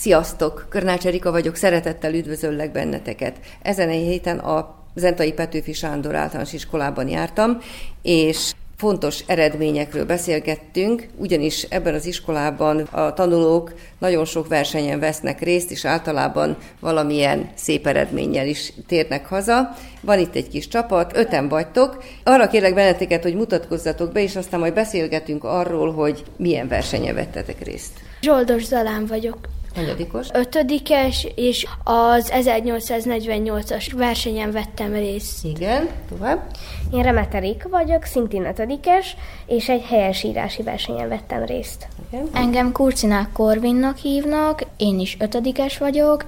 Sziasztok! Körnács Erika vagyok, szeretettel üdvözöllek benneteket. Ezen a héten a Zentai Petőfi Sándor általános iskolában jártam, és fontos eredményekről beszélgettünk, ugyanis ebben az iskolában a tanulók nagyon sok versenyen vesznek részt, és általában valamilyen szép eredménnyel is térnek haza. Van itt egy kis csapat, öten vagytok. Arra kérlek benneteket, hogy mutatkozzatok be, és aztán majd beszélgetünk arról, hogy milyen versenyen vettetek részt. Zsoldos Zalán vagyok. Hanyadikos? Ötödikes, és az 1848-as versenyen vettem részt. Igen, tovább. Én Remeterik vagyok, szintén ötödikes, és egy helyesírási versenyen vettem részt. Igen. Engem Kurcinák Korvinnak hívnak, én is ötödikes vagyok,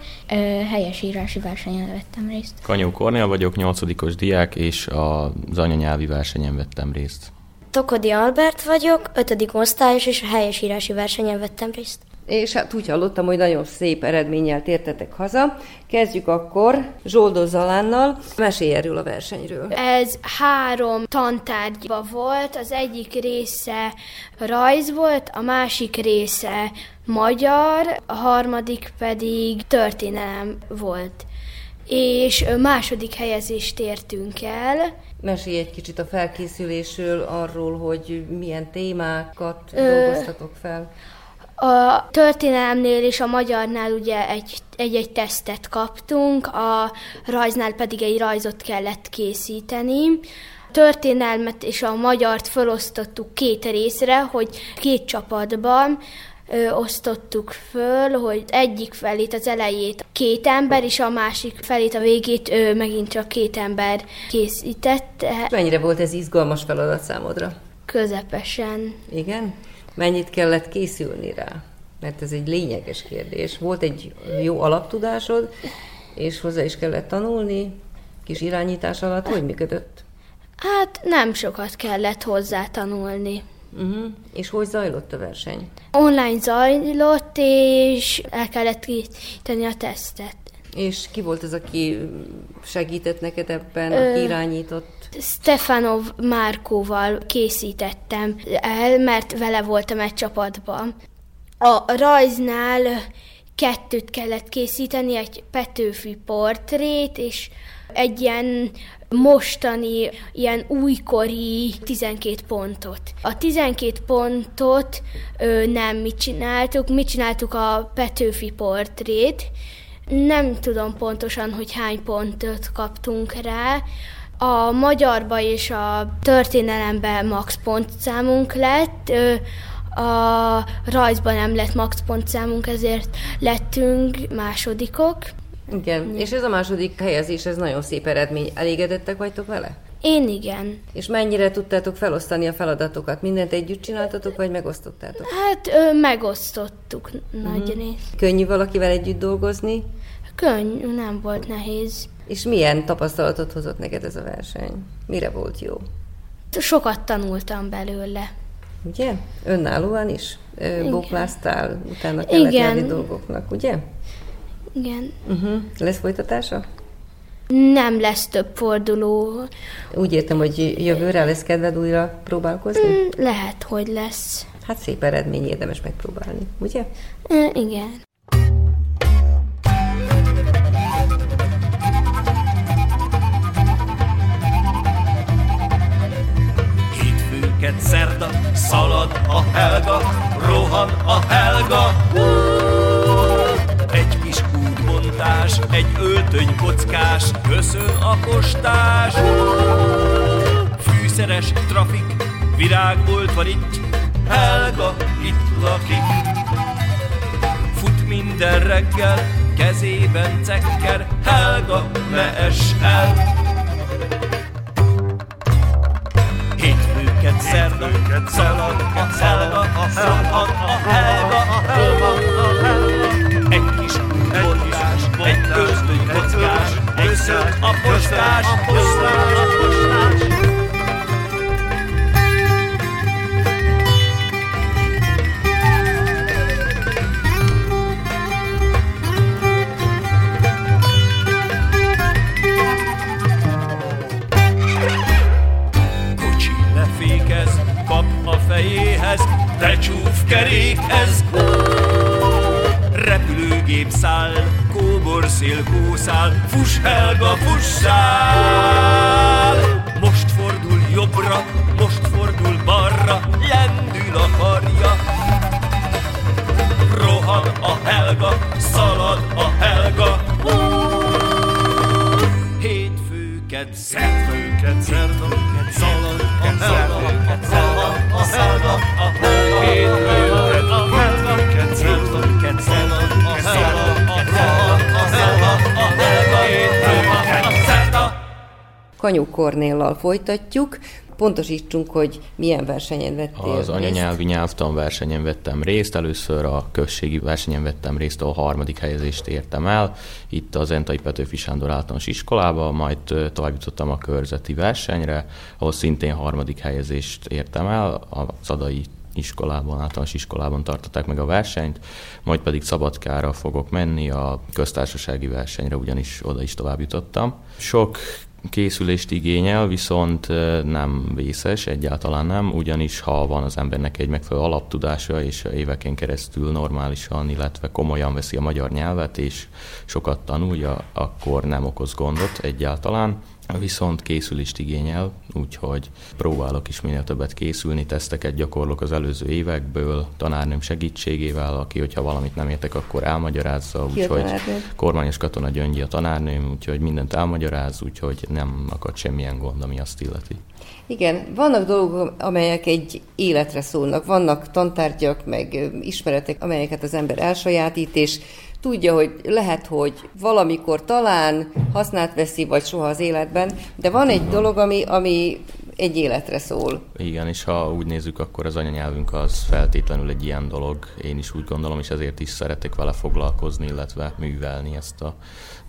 helyesírási versenyen vettem részt. Kanyó Kornél vagyok, nyolcadikos diák, és az anyanyelvi versenyen vettem részt. Tokodi Albert vagyok, ötödik osztályos, és a helyesírási versenyen vettem részt. És hát úgy hallottam, hogy nagyon szép eredménnyel tértetek haza. Kezdjük akkor Zsoldó Zalánnal. Mesélj erről a versenyről. Ez három tantárgyba volt, az egyik része rajz volt, a másik része magyar, a harmadik pedig történelem volt. És második helyezést értünk el. Mesélj egy kicsit a felkészülésről, arról, hogy milyen témákat Ö, dolgoztatok fel. A történelemnél és a magyarnál ugye egy, egy-egy tesztet kaptunk, a rajznál pedig egy rajzot kellett készíteni. A történelmet és a magyart felosztottuk két részre, hogy két csapatban ö, osztottuk föl, hogy egyik felét, az elejét két ember, és a másik felét, a végét ö, megint csak két ember készítette. Mennyire volt ez izgalmas feladat számodra? Közepesen. Igen? Mennyit kellett készülni rá? Mert ez egy lényeges kérdés. Volt egy jó alaptudásod, és hozzá is kellett tanulni, kis irányítás alatt. Hogy működött? Hát nem sokat kellett hozzá tanulni. Uh-huh. És hogy zajlott a verseny? Online zajlott, és el kellett készíteni a tesztet. És ki volt az, aki segített neked ebben, Ö, aki irányított? Stefanov Márkóval készítettem el, mert vele voltam egy csapatban. A rajznál kettőt kellett készíteni, egy Petőfi portrét, és egy ilyen mostani, ilyen újkori 12 pontot. A 12 pontot ö, nem mi csináltuk, mi csináltuk a Petőfi portrét. Nem tudom pontosan, hogy hány pontot kaptunk rá. A magyarba és a történelemben max pontszámunk lett, a rajzban nem lett max pontszámunk, ezért lettünk másodikok. Igen. És ez a második helyezés, ez nagyon szép eredmény. Elégedettek vagytok vele? Én igen. És mennyire tudtátok felosztani a feladatokat? Mindent együtt csináltatok, vagy megosztottátok? Hát ö, megosztottuk nagy részt. Könnyű valakivel együtt dolgozni? Könnyű, nem volt nehéz. És milyen tapasztalatot hozott neked ez a verseny? Mire volt jó? Sokat tanultam belőle. Ugye? Önállóan is? Ö, Bokláztál, utána kellett Igen. dolgoknak, ugye? Igen. Uh-huh. Lesz folytatása? Nem lesz több forduló. Úgy értem, hogy jövőre lesz kedved újra próbálkozni? Mm, Lehet, hogy lesz. Hát szép eredmény, érdemes megpróbálni, ugye? Ö, Igen. Hétfőket szerda, szalad a helga, rohan a helga. Hú! Útbontás, egy öltöny kockás, köszön a kostás. Hú! Fűszeres trafik, virágbolt van itt, Helga itt lakik. Fut minden reggel, kezében cekker, Helga ne es el. Hétfőket, szerdőket, szalad a Helga, a Helga, a Helga, a Helga, a Helga. Brüsszel, a postás, a postás, a postás. Kocsi lefékez, kap a fejéhez, de csúfkerék ez. Repülőgép száll, kóbor szél kószál, fuss Helga, fussál! Most fordul jobbra, Kanyú Kornéllal folytatjuk. Pontosítsunk, hogy milyen versenyen vettél Az részt. anyanyelvi nyelvtan versenyen vettem részt, először a községi versenyen vettem részt, ahol harmadik helyezést értem el, itt az Entai Petőfi Sándor általános iskolába, majd ö, tovább jutottam a körzeti versenyre, ahol szintén harmadik helyezést értem el, a Zadai iskolában, általános iskolában tartották meg a versenyt, majd pedig Szabadkára fogok menni a köztársasági versenyre, ugyanis oda is tovább jutottam. Sok készülést igényel, viszont nem vészes, egyáltalán nem, ugyanis ha van az embernek egy megfelelő alaptudása, és éveken keresztül normálisan, illetve komolyan veszi a magyar nyelvet, és sokat tanulja, akkor nem okoz gondot egyáltalán. Viszont készülést igényel, úgyhogy próbálok is minél többet készülni, teszteket gyakorlok az előző évekből, tanárnőm segítségével, aki, hogyha valamit nem értek, akkor elmagyarázza, úgyhogy kormányos katona Gyöngyi a tanárnőm, úgyhogy mindent elmagyaráz, úgyhogy nem akad semmilyen gond, ami azt illeti. Igen, vannak dolgok, amelyek egy életre szólnak. Vannak tantárgyak, meg ismeretek, amelyeket az ember elsajátít, és tudja, hogy lehet, hogy valamikor talán hasznát veszi, vagy soha az életben, de van egy dolog, ami, ami egy életre szól. Igen, és ha úgy nézzük, akkor az anyanyelvünk az feltétlenül egy ilyen dolog. Én is úgy gondolom, és ezért is szeretek vele foglalkozni, illetve művelni ezt a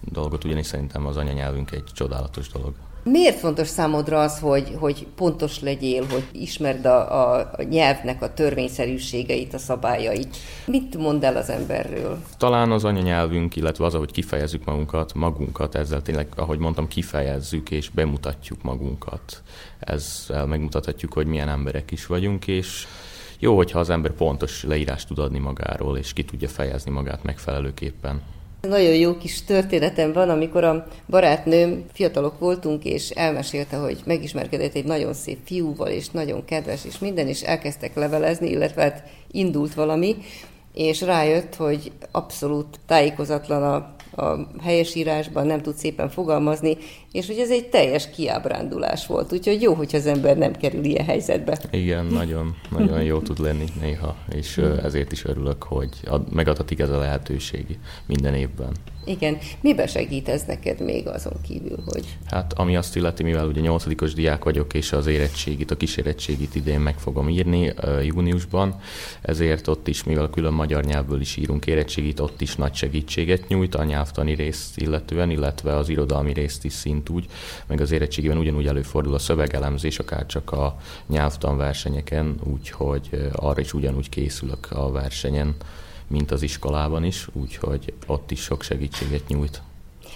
dolgot, ugyanis szerintem az anyanyelvünk egy csodálatos dolog. Miért fontos számodra az, hogy, hogy pontos legyél, hogy ismerd a, a, a nyelvnek a törvényszerűségeit, a szabályait? Mit mond el az emberről? Talán az anyanyelvünk, illetve az, ahogy kifejezzük magunkat, magunkat, ezzel tényleg, ahogy mondtam, kifejezzük és bemutatjuk magunkat. Ezzel megmutathatjuk, hogy milyen emberek is vagyunk, és jó, hogyha az ember pontos leírást tud adni magáról, és ki tudja fejezni magát megfelelőképpen. Nagyon jó kis történetem van, amikor a barátnőm, fiatalok voltunk, és elmesélte, hogy megismerkedett egy nagyon szép fiúval, és nagyon kedves, és minden, és elkezdtek levelezni, illetve hát indult valami, és rájött, hogy abszolút tájékozatlan a, a helyesírásban, nem tud szépen fogalmazni, és hogy ez egy teljes kiábrándulás volt. Úgyhogy jó, hogy az ember nem kerül ilyen helyzetbe. Igen, nagyon, nagyon jó tud lenni néha, és ezért is örülök, hogy ad, megadatik ez a lehetőség minden évben. Igen. Miben segít ez neked még azon kívül, hogy... Hát ami azt illeti, mivel ugye nyolcadikos diák vagyok, és az érettségit, a kísérettségit idén meg fogom írni júniusban, ezért ott is, mivel külön magyar nyelvből is írunk érettségit, ott is nagy segítséget nyújt a nyelvtani részt illetően, illetve az irodalmi részt is szint úgy, meg az érettségében ugyanúgy előfordul a szövegelemzés, akár csak a nyelvtan versenyeken, úgyhogy arra is ugyanúgy készülök a versenyen, mint az iskolában is, úgyhogy ott is sok segítséget nyújt.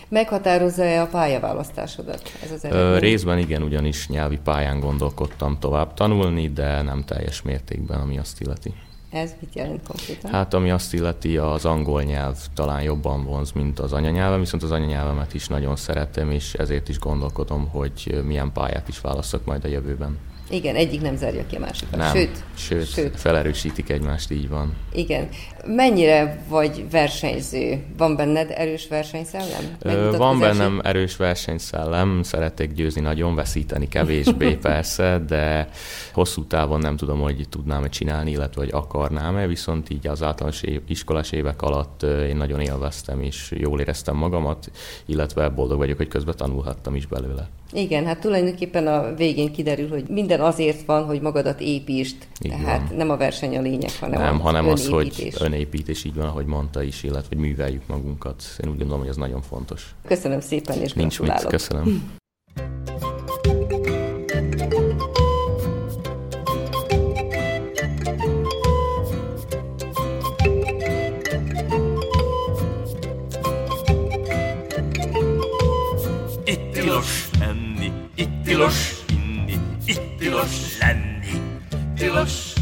Meghatározza-e a pályaválasztásodat ez az eredmény? részben igen, ugyanis nyelvi pályán gondolkodtam tovább tanulni, de nem teljes mértékben, ami azt illeti. Ez mit jelent konkrétan? Hát ami azt illeti, az angol nyelv talán jobban vonz, mint az anyanyelvem, viszont az anyanyelvemet is nagyon szeretem, és ezért is gondolkodom, hogy milyen pályát is válaszok majd a jövőben. Igen, egyik nem zárja ki a másikat. Nem, Sőt, sőt, sőt. felerősítik egymást, így van. Igen. Mennyire vagy versenyző? Van benned erős versenyszellem? Ö? Van bennem erős versenyszellem, szeretek győzni nagyon, veszíteni kevésbé persze, de hosszú távon nem tudom, hogy tudnám-e csinálni, illetve hogy akarnám-e, viszont így az általános év, iskolás évek alatt én nagyon élveztem, és jól éreztem magamat, illetve boldog vagyok, hogy közben tanulhattam is belőle. Igen, hát tulajdonképpen a végén kiderül, hogy minden azért van, hogy magadat építsd. Így Tehát van. nem a verseny a lényeg, hanem Nem, hanem az, hogy önépítés. önépítés, így van, ahogy mondta is, illetve hogy műveljük magunkat. Én úgy gondolom, hogy ez nagyon fontos. Köszönöm szépen, és Nincs mit, köszönöm. Enni, itt tilos inni, itt tilos lenni. Tilos,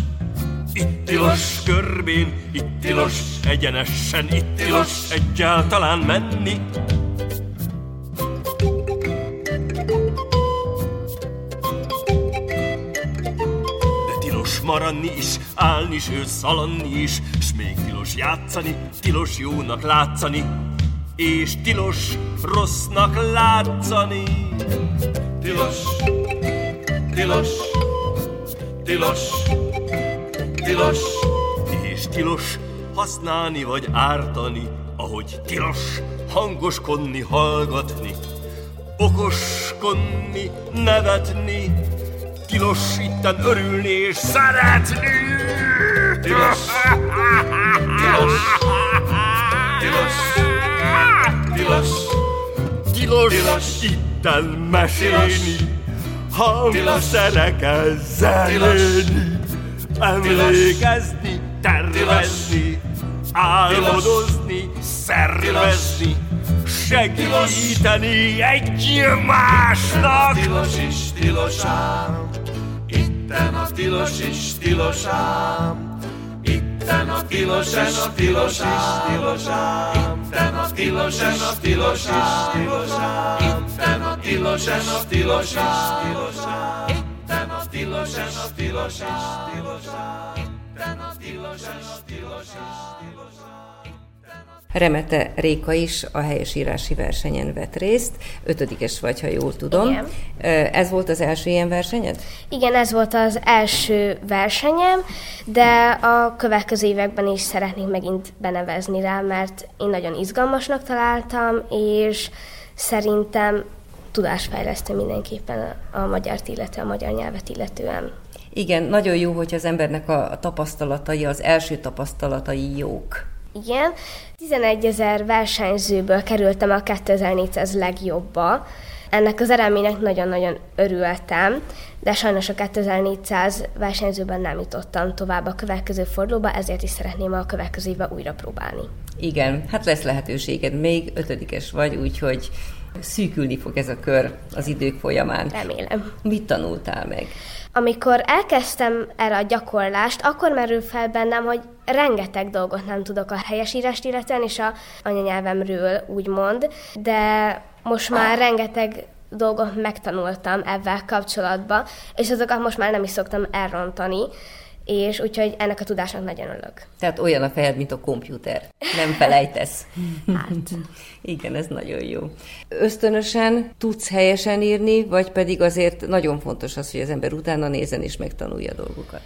itt tilos körbén, itt tilos egyenesen, itt tilos egyáltalán menni. Maradni is, állni ő szalanni is, s még tilos játszani, tilos jónak látszani, és tilos rossznak látszani. Tilos, tilos, tilos, tilos, és tilos használni vagy ártani, ahogy tilos hangoskodni, hallgatni, okoskodni, nevetni, tilos itten örülni és szeretni. Tilos, tilos, tilos, tilos, tilos, tilos. Itten mesélni, hangszerekkel zenélni, emlékezni, tervezni, álmodozni, szervezni, segíteni egymásnak. Tilos is tilosám, itten a tilos is tilosám, itten a tilos is tilosám, itten a tilos is tilosám, itten a tilos is tilosám, itten a tilos is tilosám, itten a tilos is tilosám. Remete Réka is a helyesírási versenyen vett részt. Ötödikes vagy, ha jól tudom. Igen. Ez volt az első ilyen versenyed? Igen, ez volt az első versenyem, de a következő években is szeretnék megint benevezni rá, mert én nagyon izgalmasnak találtam, és szerintem tudásfejlesztő mindenképpen a magyar illetve a magyar nyelvet illetően. Igen, nagyon jó, hogy az embernek a tapasztalatai, az első tapasztalatai jók. Igen, 11 ezer versenyzőből kerültem a 2400 legjobba. Ennek az eredménynek nagyon-nagyon örültem, de sajnos a 2400 versenyzőben nem jutottam tovább a következő fordulóba, ezért is szeretném a következő évben újra próbálni. Igen, hát lesz lehetőséged, még ötödikes vagy, úgyhogy szűkülni fog ez a kör az idők folyamán. Remélem. Mit tanultál meg? Amikor elkezdtem erre a gyakorlást, akkor merül fel bennem, hogy rengeteg dolgot nem tudok a helyesírást illetően és a anyanyelvemről, úgymond, de most már rengeteg dolgot megtanultam ebben kapcsolatban, és azokat most már nem is szoktam elrontani, és úgyhogy ennek a tudásnak nagyon örülök. Tehát olyan a fejed, mint a komputer. Nem felejtesz. Hát. Igen, ez nagyon jó. Ösztönösen tudsz helyesen írni, vagy pedig azért nagyon fontos az, hogy az ember utána nézen és megtanulja a dolgokat?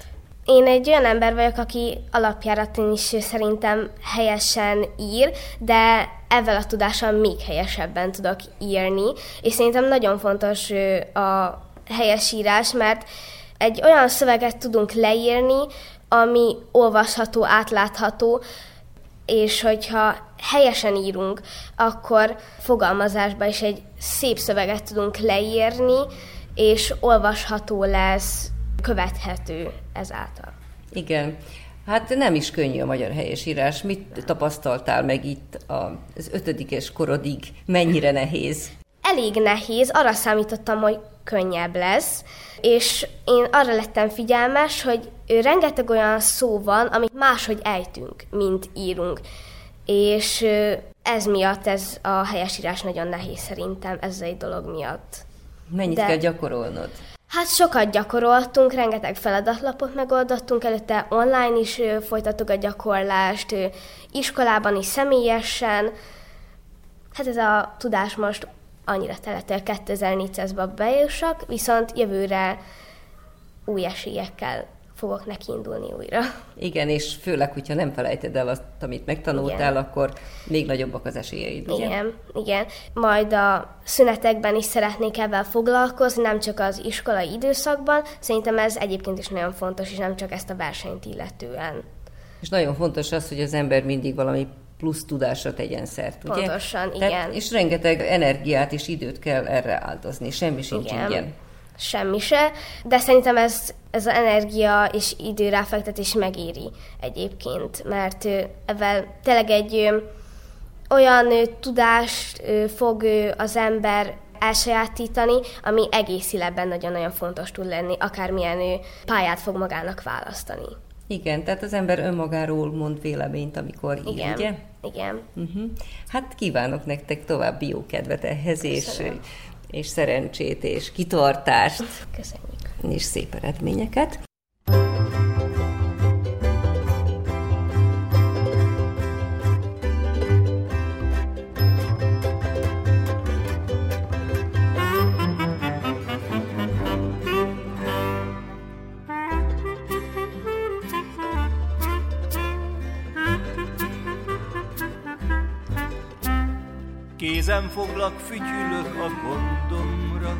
Én egy olyan ember vagyok, aki alapjáraton is szerintem helyesen ír, de ezzel a tudással még helyesebben tudok írni, és szerintem nagyon fontos a helyesírás, mert egy olyan szöveget tudunk leírni, ami olvasható, átlátható, és hogyha helyesen írunk, akkor fogalmazásban is egy szép szöveget tudunk leírni, és olvasható lesz, követhető ezáltal. Igen. Hát nem is könnyű a magyar helyesírás. Mit tapasztaltál meg itt az ötödikes korodig? Mennyire nehéz? Elég nehéz, arra számítottam, hogy könnyebb lesz, és én arra lettem figyelmes, hogy rengeteg olyan szó van, amit máshogy ejtünk, mint írunk. És ez miatt ez a helyesírás nagyon nehéz szerintem, ez egy dolog miatt. Mennyit De- kell gyakorolnod? Hát sokat gyakoroltunk, rengeteg feladatlapot megoldottunk, előtte online is folytattuk a gyakorlást, iskolában is személyesen. Hát ez a tudás most annyira teletél 2400-ba bejussak, viszont jövőre új esélyekkel fogok neki indulni újra. Igen, és főleg, hogyha nem felejted el azt, amit megtanultál, Igen. akkor még nagyobbak az esélyeid, ugye? Igen, igen. Majd a szünetekben is szeretnék ebben foglalkozni, nem csak az iskolai időszakban. Szerintem ez egyébként is nagyon fontos, és nem csak ezt a versenyt illetően. És nagyon fontos az, hogy az ember mindig valami plusz tudásra tegyen szert, ugye? Pontosan, Tehát, igen. És rengeteg energiát és időt kell erre áldozni, semmi sincs Igen. ingyen. Semmi se, de szerintem ez, ez az energia és idő ráfektetés megéri egyébként, mert ezzel tényleg egy olyan tudást fog az ember elsajátítani, ami egész életben nagyon-nagyon fontos tud lenni, akármilyen pályát fog magának választani. Igen, tehát az ember önmagáról mond véleményt, amikor ír, Igen, ugye? igen. Uh-huh. Hát kívánok nektek további jó kedvet ehhez, és, és szerencsét, és kitartást, Köszönjük. és szép eredményeket. Kézem foglak, fütyülök a gondomra,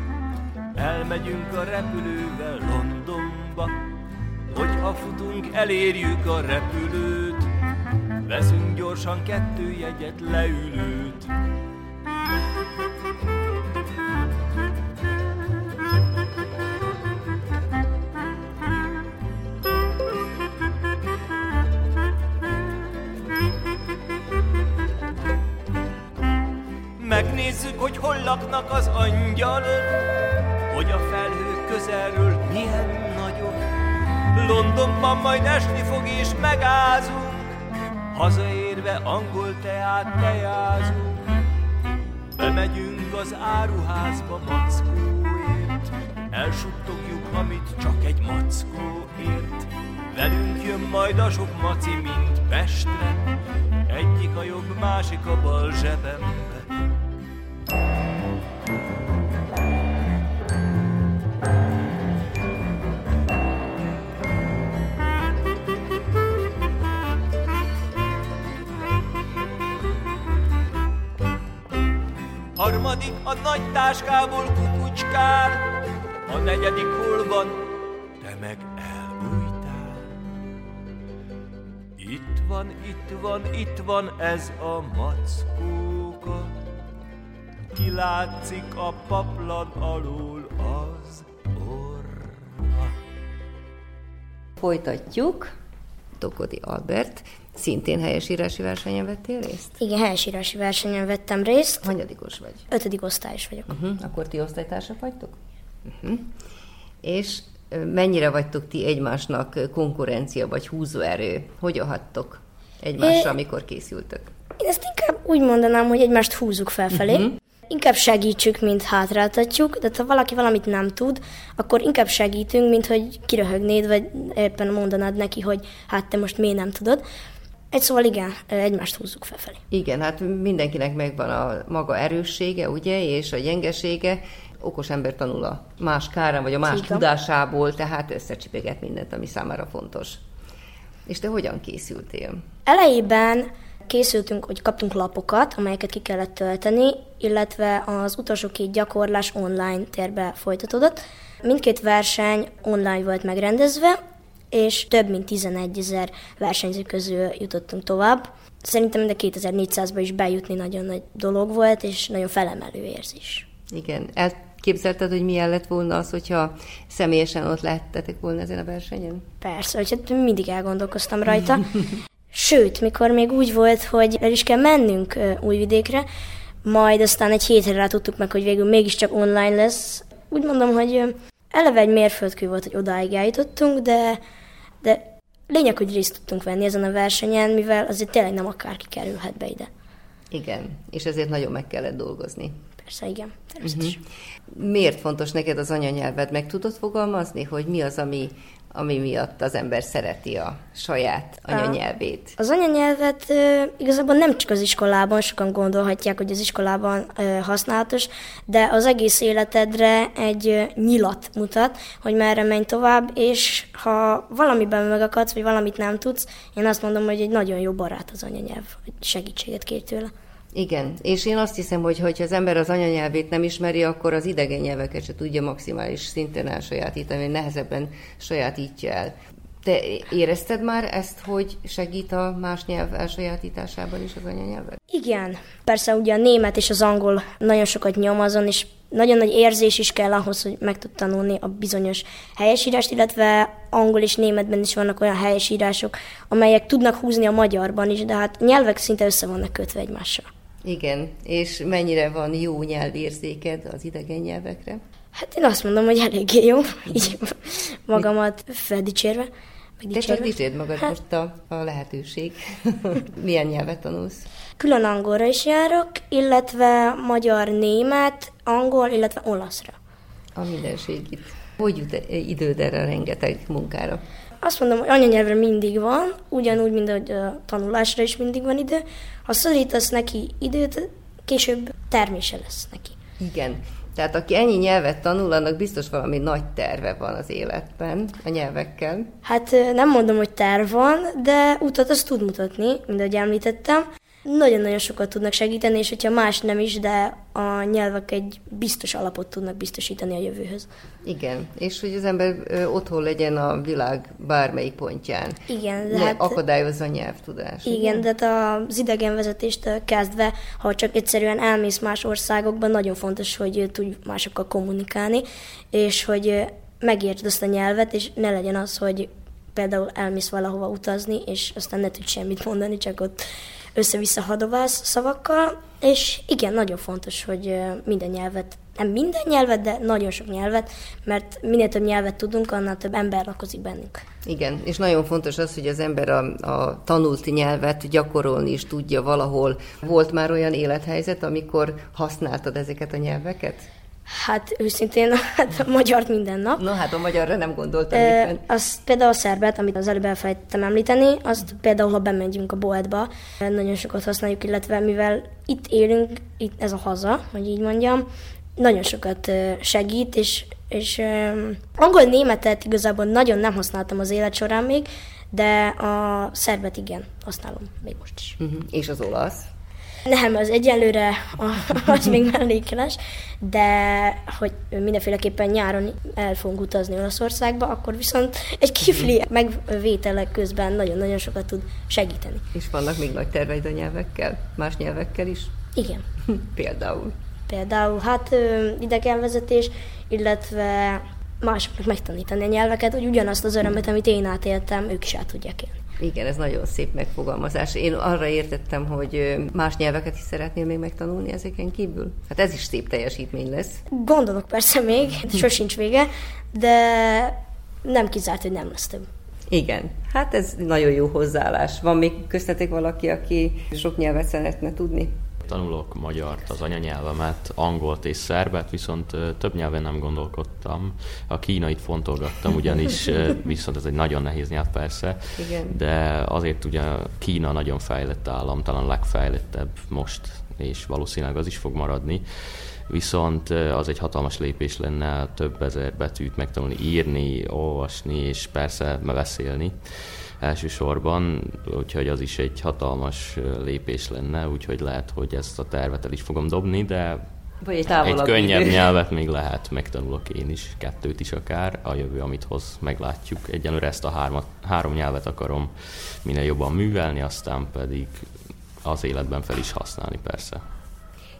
elmegyünk a repülővel Londonba. Hogyha futunk, elérjük a repülőt, veszünk gyorsan kettő jegyet, leülőt. Laknak az angyalok, hogy a felhők közelről milyen nagyok. Londonban majd esni fog és megázunk, hazaérve angol teát tejázunk. Bemegyünk az áruházba mackóért, elsuttogjuk, amit csak egy mackó ért. Velünk jön majd a sok maci, mint Pestre, egyik a jobb, másik a bal zsebembe. Harmadik a nagy táskából kukucskál, a negyedik hol van, te meg elbújtál. Itt van, itt van, itt van ez a mackóka, kilátszik a paplan alól az orra. Folytatjuk. Tokodi Albert, szintén helyesírási versenyen vettél részt? Igen, helyesírási versenyen vettem részt. Hanyadikos vagy? Ötödik osztályos vagyok. Uh-huh. Akkor ti osztálytársak vagytok? Uh-huh. És mennyire vagytok ti egymásnak konkurencia vagy húzóerő? Hogyan hattok egymásra, É- amikor készültök? Én ezt inkább úgy mondanám, hogy egymást húzzuk felfelé. Mhm. Inkább segítsük, mint hátráltatjuk, de ha valaki valamit nem tud, akkor inkább segítünk, mint hogy kiröhögnéd, vagy éppen mondanád neki, hogy hát te most miért nem tudod. Egy szóval igen, egymást húzzuk felfelé. Igen, hát mindenkinek megvan a maga erőssége, ugye, és a gyengesége. Okos ember tanul a más kárán, vagy a más van. tudásából, tehát összecsipeget mindent, ami számára fontos. És te hogyan készültél? Elejében készültünk, hogy kaptunk lapokat, amelyeket ki kellett tölteni, illetve az utolsó két gyakorlás online térbe folytatódott. Mindkét verseny online volt megrendezve, és több mint 11 ezer versenyző közül jutottunk tovább. Szerintem mind a 2400-ba is bejutni nagyon nagy dolog volt, és nagyon felemelő érzés. Igen, elképzelted, hogy milyen lett volna az, hogyha személyesen ott lehettetek volna ezen a versenyen? Persze, hogy hát mindig elgondolkoztam rajta. Sőt, mikor még úgy volt, hogy el is kell mennünk Újvidékre, majd aztán egy hétre rá tudtuk meg, hogy végül mégiscsak online lesz. Úgy mondom, hogy eleve egy mérföldkő volt, hogy odáig eljutottunk, de, de lényeg, hogy részt tudtunk venni ezen a versenyen, mivel azért tényleg nem akárki kerülhet be ide. Igen, és ezért nagyon meg kellett dolgozni. Persze, igen, természetesen. Uh-huh. Miért fontos neked az anyanyelved? Meg tudod fogalmazni, hogy mi az, ami ami miatt az ember szereti a saját anyanyelvét? Az anyanyelvet ö, igazából nem csak az iskolában, sokan gondolhatják, hogy az iskolában ö, használatos, de az egész életedre egy ö, nyilat mutat, hogy merre menj tovább, és ha valamiben megakadsz, vagy valamit nem tudsz, én azt mondom, hogy egy nagyon jó barát az anyanyelv, hogy segítséget kér tőle. Igen, és én azt hiszem, hogy ha az ember az anyanyelvét nem ismeri, akkor az idegen nyelveket se tudja maximális szinten elsajátítani, nehezebben sajátítja el. Te érezted már ezt, hogy segít a más nyelv elsajátításában is az anyanyelvek? Igen, persze ugye a német és az angol nagyon sokat nyom azon, és nagyon nagy érzés is kell ahhoz, hogy meg tud tanulni a bizonyos helyesírást, illetve angol és németben is vannak olyan helyesírások, amelyek tudnak húzni a magyarban is, de hát nyelvek szinte össze vannak kötve egymással. Igen, és mennyire van jó nyelvérzéked az idegen nyelvekre? Hát én azt mondom, hogy eléggé jó, így magamat feldicsérve. Te csak dicsérd magad hát. most a, a lehetőség. Milyen nyelvet tanulsz? Külön angolra is járok, illetve magyar, német, angol, illetve olaszra. A mindenség itt. Hogy jut időd erre rengeteg munkára? Azt mondom, hogy anyanyelvre mindig van, ugyanúgy, mint hogy a tanulásra is mindig van idő. Ha szorítasz neki időt, később termése lesz neki. Igen. Tehát aki ennyi nyelvet tanul, annak biztos valami nagy terve van az életben a nyelvekkel. Hát nem mondom, hogy terv van, de utat azt tud mutatni, mint ahogy említettem nagyon-nagyon sokat tudnak segíteni, és hogyha más nem is, de a nyelvek egy biztos alapot tudnak biztosítani a jövőhöz. Igen, és hogy az ember otthon legyen a világ bármelyik pontján. Igen, de ne hát... akadályozza a nyelvtudás. Igen, igen, de hát az idegenvezetést kezdve, ha csak egyszerűen elmész más országokban, nagyon fontos, hogy tudj másokkal kommunikálni, és hogy megértsd azt a nyelvet, és ne legyen az, hogy például elmész valahova utazni, és aztán ne tudj semmit mondani, csak ott össze-vissza hadoválsz szavakkal, és igen, nagyon fontos, hogy minden nyelvet, nem minden nyelvet, de nagyon sok nyelvet, mert minél több nyelvet tudunk, annál több ember lakozik bennünk. Igen, és nagyon fontos az, hogy az ember a, a tanult nyelvet gyakorolni is tudja valahol. Volt már olyan élethelyzet, amikor használtad ezeket a nyelveket? Hát őszintén hát a magyart minden nap. Na hát a magyarra nem gondoltam. E, az például a szerbet, amit az előbb elfelejtettem említeni, azt például, ha bemegyünk a boltba, nagyon sokat használjuk, illetve mivel itt élünk, itt ez a haza, hogy így mondjam, nagyon sokat segít, és, és um, angol-németet igazából nagyon nem használtam az élet során még, de a szerbet igen, használom még most is. Uh-huh. És az olasz? Nem, az egyelőre az még mellékeles, de hogy mindenféleképpen nyáron el fogunk utazni Olaszországba, akkor viszont egy kifli megvételek közben nagyon-nagyon sokat tud segíteni. És vannak még nagy terveid a nyelvekkel? Más nyelvekkel is? Igen. Például? Például hát idegenvezetés, illetve másoknak megtanítani a nyelveket, hogy ugyanazt az örömet, amit én átéltem, ők is át tudják élni. Igen, ez nagyon szép megfogalmazás. Én arra értettem, hogy más nyelveket is szeretnél még megtanulni ezeken kívül? Hát ez is szép teljesítmény lesz. Gondolok persze még, sosincs vége, de nem kizárt, hogy nem lesz több. Igen, hát ez nagyon jó hozzáállás. Van még köztetek valaki, aki sok nyelvet szeretne tudni? Tanulok magyart, az anyanyelvemet, angolt és szerbet, viszont több nyelven nem gondolkodtam. A kínait fontolgattam, ugyanis viszont ez egy nagyon nehéz nyelv persze, Igen. de azért ugye Kína nagyon fejlett állam, talán legfejlettebb most, és valószínűleg az is fog maradni viszont az egy hatalmas lépés lenne több ezer betűt megtanulni, írni, olvasni, és persze beszélni elsősorban, úgyhogy az is egy hatalmas lépés lenne, úgyhogy lehet, hogy ezt a tervet el is fogom dobni, de vagy egy, egy könnyebb idő. nyelvet még lehet, megtanulok én is, kettőt is akár, a jövő, amit hoz, meglátjuk. Egyenlőre ezt a hármat, három nyelvet akarom minél jobban művelni, aztán pedig az életben fel is használni persze.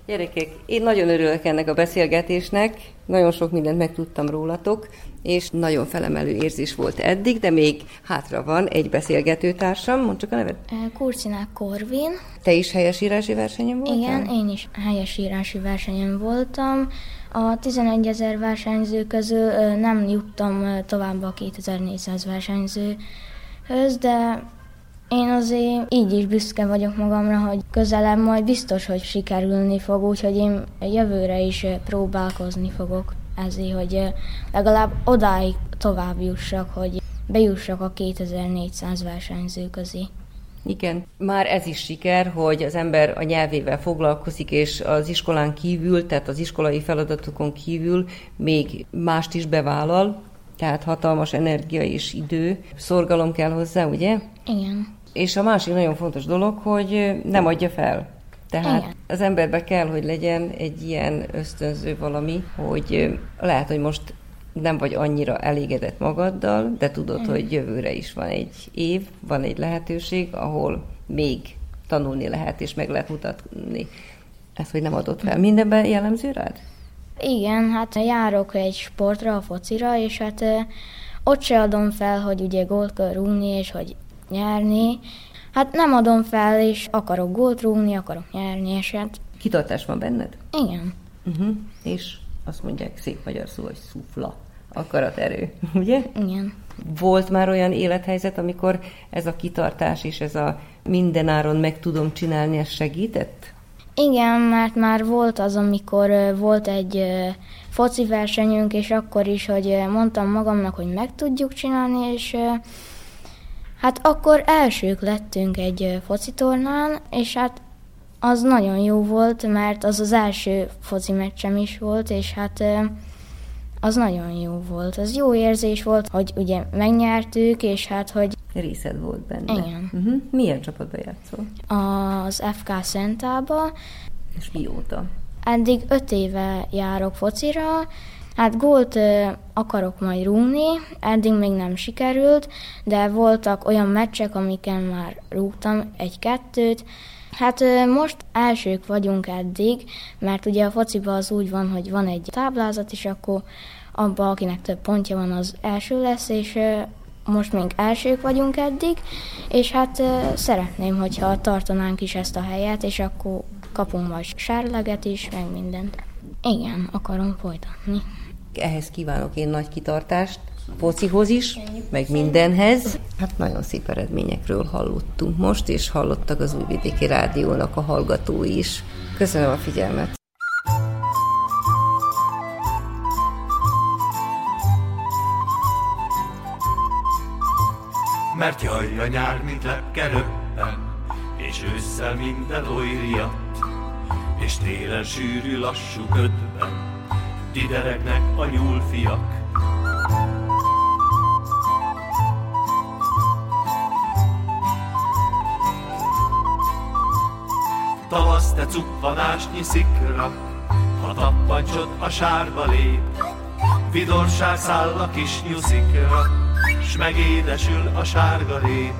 Gyerekek, én nagyon örülök ennek a beszélgetésnek, nagyon sok mindent megtudtam rólatok, és nagyon felemelő érzés volt eddig, de még hátra van egy beszélgetőtársam, mondd csak a neved. Kurcinák Korvin. Te is helyesírási versenyen voltál? Igen, én is helyesírási versenyen voltam. A 11 ezer versenyző közül nem juttam tovább a 2400 versenyzőhöz, de én azért így is büszke vagyok magamra, hogy közelebb majd biztos, hogy sikerülni fog, úgyhogy én jövőre is próbálkozni fogok ezért, hogy legalább odáig tovább jussak, hogy bejussak a 2400 versenyző közé. Igen, már ez is siker, hogy az ember a nyelvével foglalkozik, és az iskolán kívül, tehát az iskolai feladatokon kívül még mást is bevállal, tehát hatalmas energia és idő, szorgalom kell hozzá, ugye? Igen. És a másik nagyon fontos dolog, hogy nem adja fel. Tehát Igen. az emberbe kell, hogy legyen egy ilyen ösztönző valami, hogy lehet, hogy most nem vagy annyira elégedett magaddal, de tudod, Igen. hogy jövőre is van egy év, van egy lehetőség, ahol még tanulni lehet, és meg lehet mutatni. Ezt, hogy nem adott fel. Mindenben jellemző rád? Igen, hát járok egy sportra, a focira, és hát ott se adom fel, hogy ugye gólt kell rúgni, és hogy nyerni. Hát nem adom fel, és akarok gólt rúgni, akarok nyerni, és hát... Kitartás van benned? Igen. Uh-huh. És azt mondják szép magyar szó, hogy szufla, akaraterő, ugye? Igen. Volt már olyan élethelyzet, amikor ez a kitartás és ez a mindenáron meg tudom csinálni, ez segített? Igen, mert már volt az, amikor volt egy foci versenyünk, és akkor is, hogy mondtam magamnak, hogy meg tudjuk csinálni, és hát akkor elsők lettünk egy focitornán, és hát az nagyon jó volt, mert az az első foci meccsem is volt, és hát az nagyon jó volt. Az jó érzés volt, hogy ugye megnyertük, és hát, hogy... Részed volt benne. Igen. Uh-huh. Milyen csapatba játszol? Az FK Szentába. És mióta? Eddig öt éve járok focira, Hát gólt akarok majd rúgni, eddig még nem sikerült, de voltak olyan meccsek, amiken már rúgtam egy-kettőt, Hát most elsők vagyunk eddig, mert ugye a fociban az úgy van, hogy van egy táblázat, és akkor abban, akinek több pontja van, az első lesz, és most még elsők vagyunk eddig, és hát szeretném, hogyha tartanánk is ezt a helyet, és akkor kapunk majd sárleget is, meg mindent. Igen, akarom folytatni. Ehhez kívánok én nagy kitartást, focihoz is, meg mindenhez. Hát nagyon szép eredményekről hallottunk most, és hallottak az Újvidéki Rádiónak a hallgatói is. Köszönöm a figyelmet! Mert jaj a nyár, mint lepke röppen, és ősszel minden oly riadt, és télen sűrű lassú ködben, tideregnek a nyúlfiak. Tavasz te cuppanásnyi szikra, ha tappancsod a sárba lép, vidorság száll a kis nyuszikra, s megédesül a sárga rép.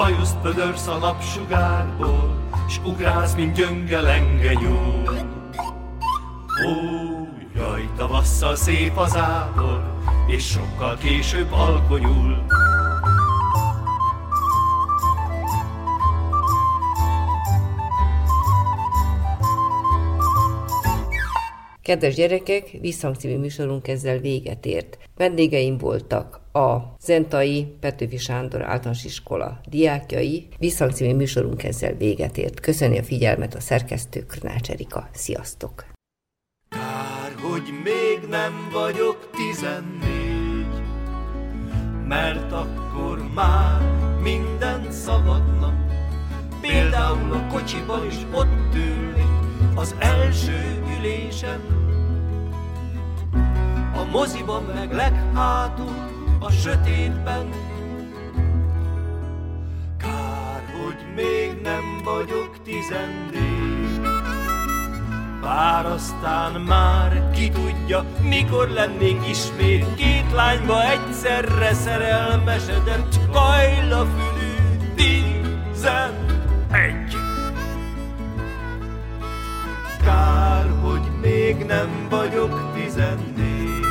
Bajuszt pödörsz a napsugárból, s ugrálsz, mint gyönge lenge nyúl. Ó, jaj, tavasszal szép az ábor, és sokkal később alkonyul. Kedves gyerekek, Visszhang című műsorunk ezzel véget ért. Vendégeim voltak a Zentai Petőfi Sándor általános iskola diákjai. Visszhang című műsorunk ezzel véget ért. Köszöni a figyelmet a szerkesztő Krnács Erika. Sziasztok! Kár, hogy még nem vagyok tizennégy, mert akkor már minden szabadna. Például a kocsiban is ott ülni, az első ülésen, a moziban meg leghátul, a sötétben. Kár, hogy még nem vagyok tizennégy. Bár aztán már ki tudja, mikor lennénk ismét két lányba egyszerre szerelmesedett kajlafülű tizenegy. Még nem vagyok tizennégy.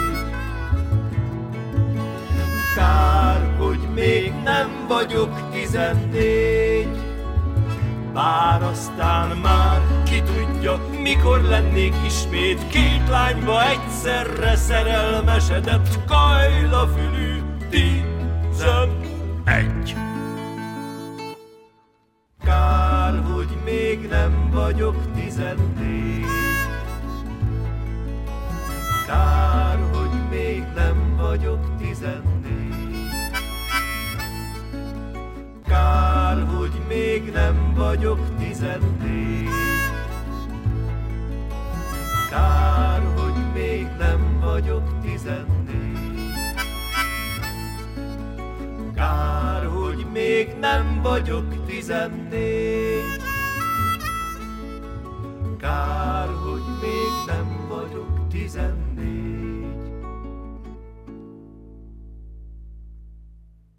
Kár, hogy még nem vagyok tizennégy. Bár aztán már ki tudja, mikor lennék ismét két lányba egyszerre szerelmesedett kajlafülű tizenegy. Kár, hogy még nem vagyok tizennégy kár, hogy még nem vagyok tizennégy. Kár, hogy még nem vagyok tizennégy. Kár, hogy még nem vagyok tizennégy. Kár, hogy még nem vagyok tizennégy. Kár, hogy még nem vagyok tizennégy.